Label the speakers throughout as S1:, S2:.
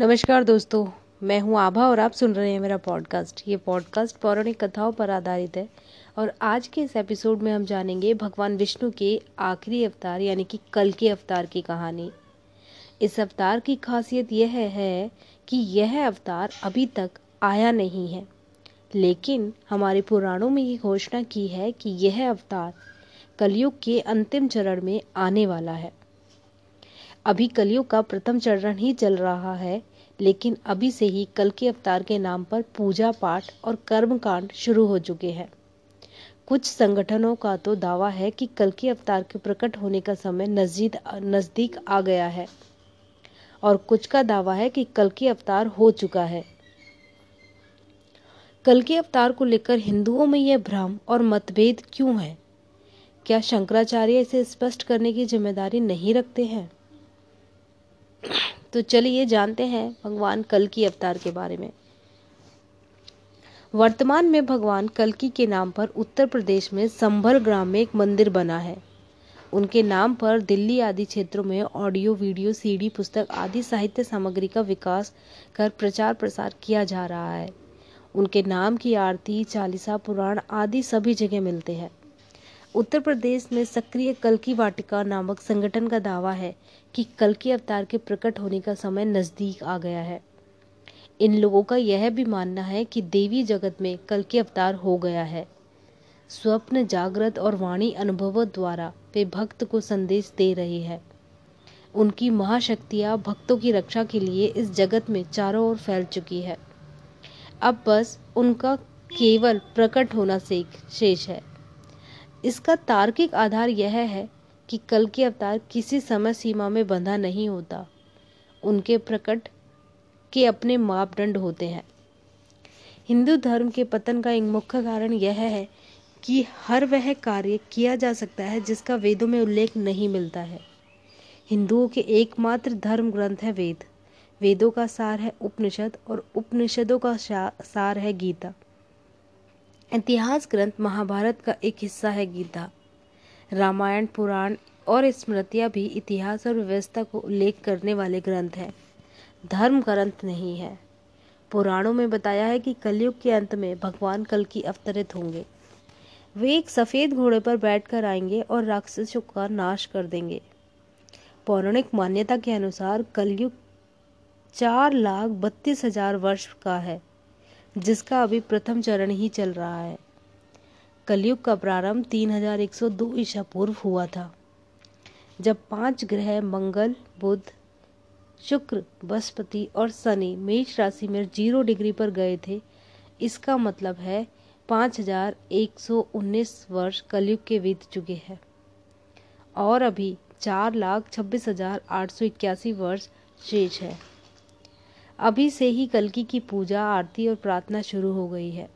S1: नमस्कार दोस्तों, मैं हूँ आभा और आप सुन रहे हैं मेरा पॉडकास्ट ये पॉडकास्ट पौराणिक कथाओं पर आधारित है और आज के इस एपिसोड में हम जानेंगे भगवान विष्णु के आखिरी अवतार, यानी कि कल के अवतार की कहानी। इस अवतार की खासियत यह है कि यह अवतार अभी तक आया नहीं है। लेकिन हमारे पुराणों में ये घोषणा की है कि यह अवतार कलयुग के अंतिम चरण में आने वाला है। अभी कलयुग का प्रथम चरण ही चल रहा है, लेकिन अभी से ही कल के अवतार के नाम पर पूजा पाठ और कर्म कांड शुरू हो चुके हैं। कुछ संगठनों का तो दावा है कि कल के अवतार के प्रकट होने का समय नज़दीक नज़दीक आ गया है, और कुछ का दावा है कि कल के अवतार हो चुका है। कल के अवतार को लेकर हिंदुओं में यह भ्रम और मतभेद क्यों है? क्या शंकराचार्य इसे स्पष्ट करने की ज़िम्मेदारी नहीं रखते हैं? तो चलिए जानते हैं भगवान कलकी अवतार के बारे में। वर्तमान में भगवान कलकी के नाम पर उत्तर प्रदेश में संभल ग्राम में एक मंदिर बना है। उनके नाम पर दिल्ली आदि क्षेत्रों में ऑडियो, वीडियो, सीडी, पुस्तक आदि साहित्य सामग्री का विकास कर प्रचार प्रसार किया जा रहा है। उनके नाम की आरती, चालीसा, पुराण आदि सभी जगह मिलते हैं। उत्तर प्रदेश में सक्रिय कलकी वाटिका नामक संगठन का दावा है कि कलकी अवतार के प्रकट होने का समय नज़दीक आ गया है। इन लोगों का यह भी मानना है कि देवी जगत में कल के अवतार हो गया है। स्वप्न, जागृत और वाणी अनुभवों द्वारा वे भक्त को संदेश दे रही है। उनकी महाशक्तियाँ भक्तों की रक्षा के लिए इस जगत में चारों ओर फैल चुकी है। अब बस उनका केवल प्रकट होना शेष है। इसका तार्किक आधार यह है कि कल के अवतार किसी समय सीमा में बंधा नहीं होता। उनके प्रकट के अपने मापदंड होते हैं। हिंदू धर्म के पतन का एक मुख्य कारण यह है कि हर वह कार्य किया जा सकता है जिसका वेदों में उल्लेख नहीं मिलता है। हिंदुओं के एकमात्र धर्म ग्रंथ है वेद। वेदों का सार है उपनिषद और उपनिषदों का सार है गीता। इतिहास ग्रंथ महाभारत का एक हिस्सा है गीता। रामायण, पुराण और स्मृतियाँ भी इतिहास और व्यवस्था को उल्लेख करने वाले ग्रंथ हैं। धर्म ग्रंथ नहीं है। पुराणों में बताया है कि कलयुग के अंत में भगवान कल की अवतरित होंगे। वे एक सफ़ेद घोड़े पर बैठकर आएँगे और राक्षसों का नाश कर देंगे। पौराणिक मान्यता के अनुसार कलयुग चार लाख बत्तीस हज़ार वर्ष का है। जिसका अभी प्रथम चरण ही चल रहा है। कलयुग का प्रारंभ 3102 ईसा पूर्व हुआ था। जब पाँच ग्रह मंगल, बुध, शुक्र, बृहस्पति और शनि मेष राशि में ज़ीरो डिग्री पर गए थे, इसका मतलब है पाँच हज़ार एक सौ उन्नीस वर्ष कलयुग के बीत चुके हैं। और अभी चार लाख छब्बीस हज़ार आठ सौ इक्यासी वर्ष शेष है। अभी से ही कलकी की पूजा, आरती और प्रार्थना शुरू हो गई है।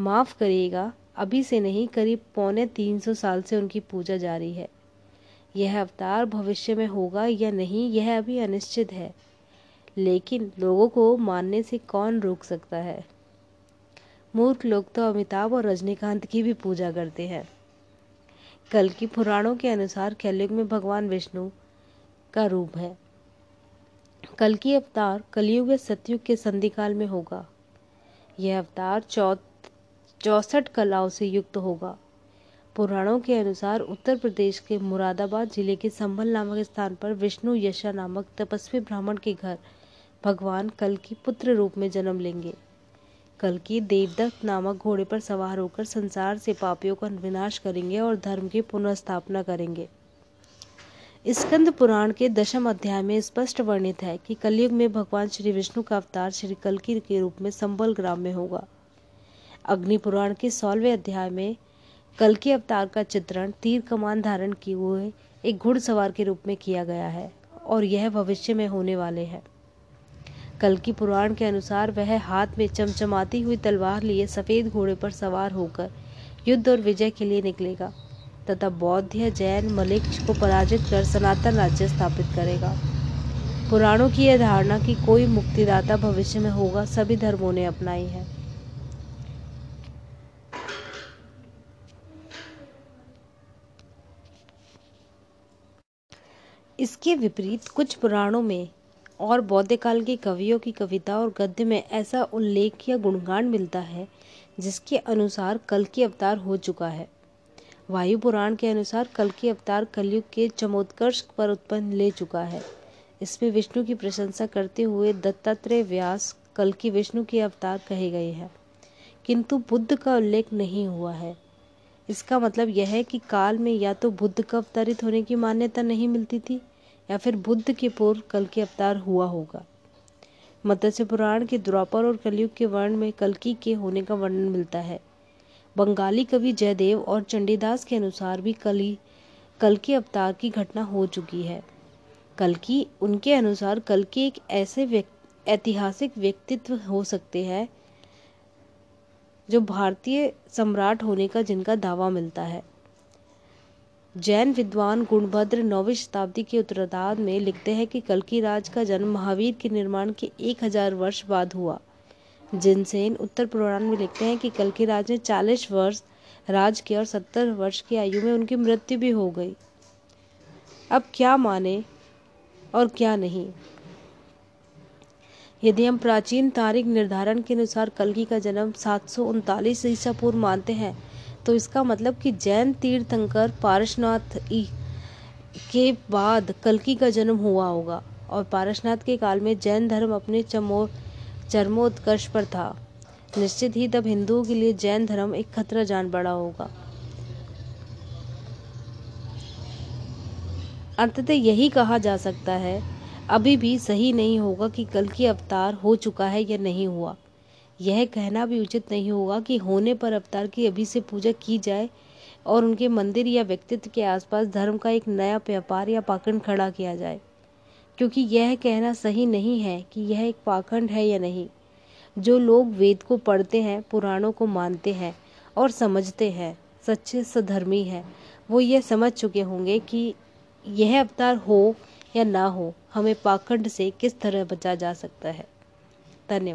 S1: माफ़ करिएगा, अभी से नहीं, करीब पौने तीन सौ साल से उनकी पूजा जारी है। यह अवतार भविष्य में होगा या नहीं, यह अभी अनिश्चित है। लेकिन लोगों को मानने से कौन रोक सकता है? मूर्ख लोग तो अमिताभ और रजनीकांत की भी पूजा करते हैं। कल की पुराणों के अनुसार कलयुग में भगवान विष्णु का रूप है। कल की अवतार कलयुग या सतयुग के संधिकाल में होगा। यह अवतार चौ चौसठ कलाओं से युक्त होगा। पुराणों के अनुसार उत्तर प्रदेश के मुरादाबाद ज़िले के संभल नामक स्थान पर विष्णु यशा नामक तपस्वी ब्राह्मण के घर भगवान कल की पुत्र रूप में जन्म लेंगे। कल की देवदत्त नामक घोड़े पर सवार होकर संसार से पापियों का विनाश करेंगे और धर्म की पुनर्स्थापना करेंगे। स्कंद पुराण के दशम अध्याय में स्पष्ट वर्णित है कि कलयुग में भगवान श्री विष्णु का अवतार श्री कलकी के रूप में संबल ग्राम में होगा। अग्नि पुराण के सोलहवें अध्याय में कल के अवतार का चित्रण तीर कमान धारण किए हुए एक घुड़सवार के रूप में किया गया है और यह भविष्य में होने वाले हैं। कल की पुराण के अनुसार वह हाथ में चमचमाती हुई तलवार लिए सफ़ेद घोड़े पर सवार होकर युद्ध और विजय के लिए निकलेगा। तथा बौद्ध जैन मलिक को पराजित कर सनातन राज्य स्थापित करेगा। पुराणों की यह धारणा कि कोई मुक्तिदाता भविष्य में होगा, सभी धर्मों ने अपनाई है। इसके विपरीत कुछ पुराणों में और बौद्ध काल के कवियों की कविता और गद्य में ऐसा उल्लेख या गुणगान मिलता है, जिसके अनुसार कल की अवतार हो चुका है। वायु पुराण के अनुसार कल की अवतार कलयुग के चमोत्कर्ष पर उत्पन्न ले चुका है। इसमें विष्णु की प्रशंसा करते हुए दत्तात्रेय व्यास कल की विष्णु के अवतार कहे गए हैं। किंतु बुद्ध का उल्लेख नहीं हुआ है। इसका मतलब यह है कि काल में या तो बुद्ध का अवतरित होने की मान्यता नहीं मिलती थी, या फिर बुद्ध के पूर्व कल के अवतार हुआ होगा। मत्स्य पुराण के द्वापर और कलयुग के वर्ण में कलकी के होने का वर्णन मिलता है। बंगाली कवि जयदेव और चंडीदास के अनुसार भी कली कल के अवतार की घटना हो चुकी है। कल की, उनके अनुसार कल के एक ऐसे ऐतिहासिक व्यक्तित्व हो सकते हैं, जो भारतीय सम्राट होने का, जिनका दावा मिलता है। जैन विद्वान गुणभद्र नौवीं शताब्दी के उत्तरार्ध में लिखते हैं कि कलकी राज का जन्म महावीर के निर्माण के एक हज़ार वर्ष बाद हुआ। जिनसेन उत्तर पुराण में लिखते हैं कि कलकी राज ने चालीस वर्ष राज किया और सत्तर वर्ष की आयु में उनकी मृत्यु भी हो गई। अब क्या माने और क्या नहीं? यदि हम प्राचीन तारीख निर्धारण के अनुसार कलकी का जन्म सात सौ उनतालीस ईसा पूर्व मानते हैं तो इसका मतलब कि जैन तीर्थंकर पारसनाथ के बाद कलकी का जन्म हुआ होगा, और पारसनाथ के काल में जैन धर्म अपने चमो चरमोत्कर्ष पर था। निश्चित ही तब हिंदुओं के लिए जैन धर्म एक खतरा जान पड़ा होगा। अंततः यही कहा जा सकता है, अभी भी सही नहीं होगा कि कल की अवतार हो चुका है या नहीं हुआ। यह कहना भी उचित नहीं होगा कि होने पर अवतार की अभी से पूजा की जाए और उनके मंदिर या व्यक्तित्व के आसपास धर्म का एक नया व्यापार या पाखंड खड़ा किया जाए। क्योंकि यह कहना सही नहीं है कि यह एक पाखंड है या नहीं। जो लोग वेद को पढ़ते हैं, पुराणों को मानते हैं और समझते हैं, सच्चे सधर्मी हैं, वो यह समझ चुके होंगे कि यह अवतार हो या ना हो, हमें पाखंड से किस तरह बचा जा सकता है। धन्यवाद।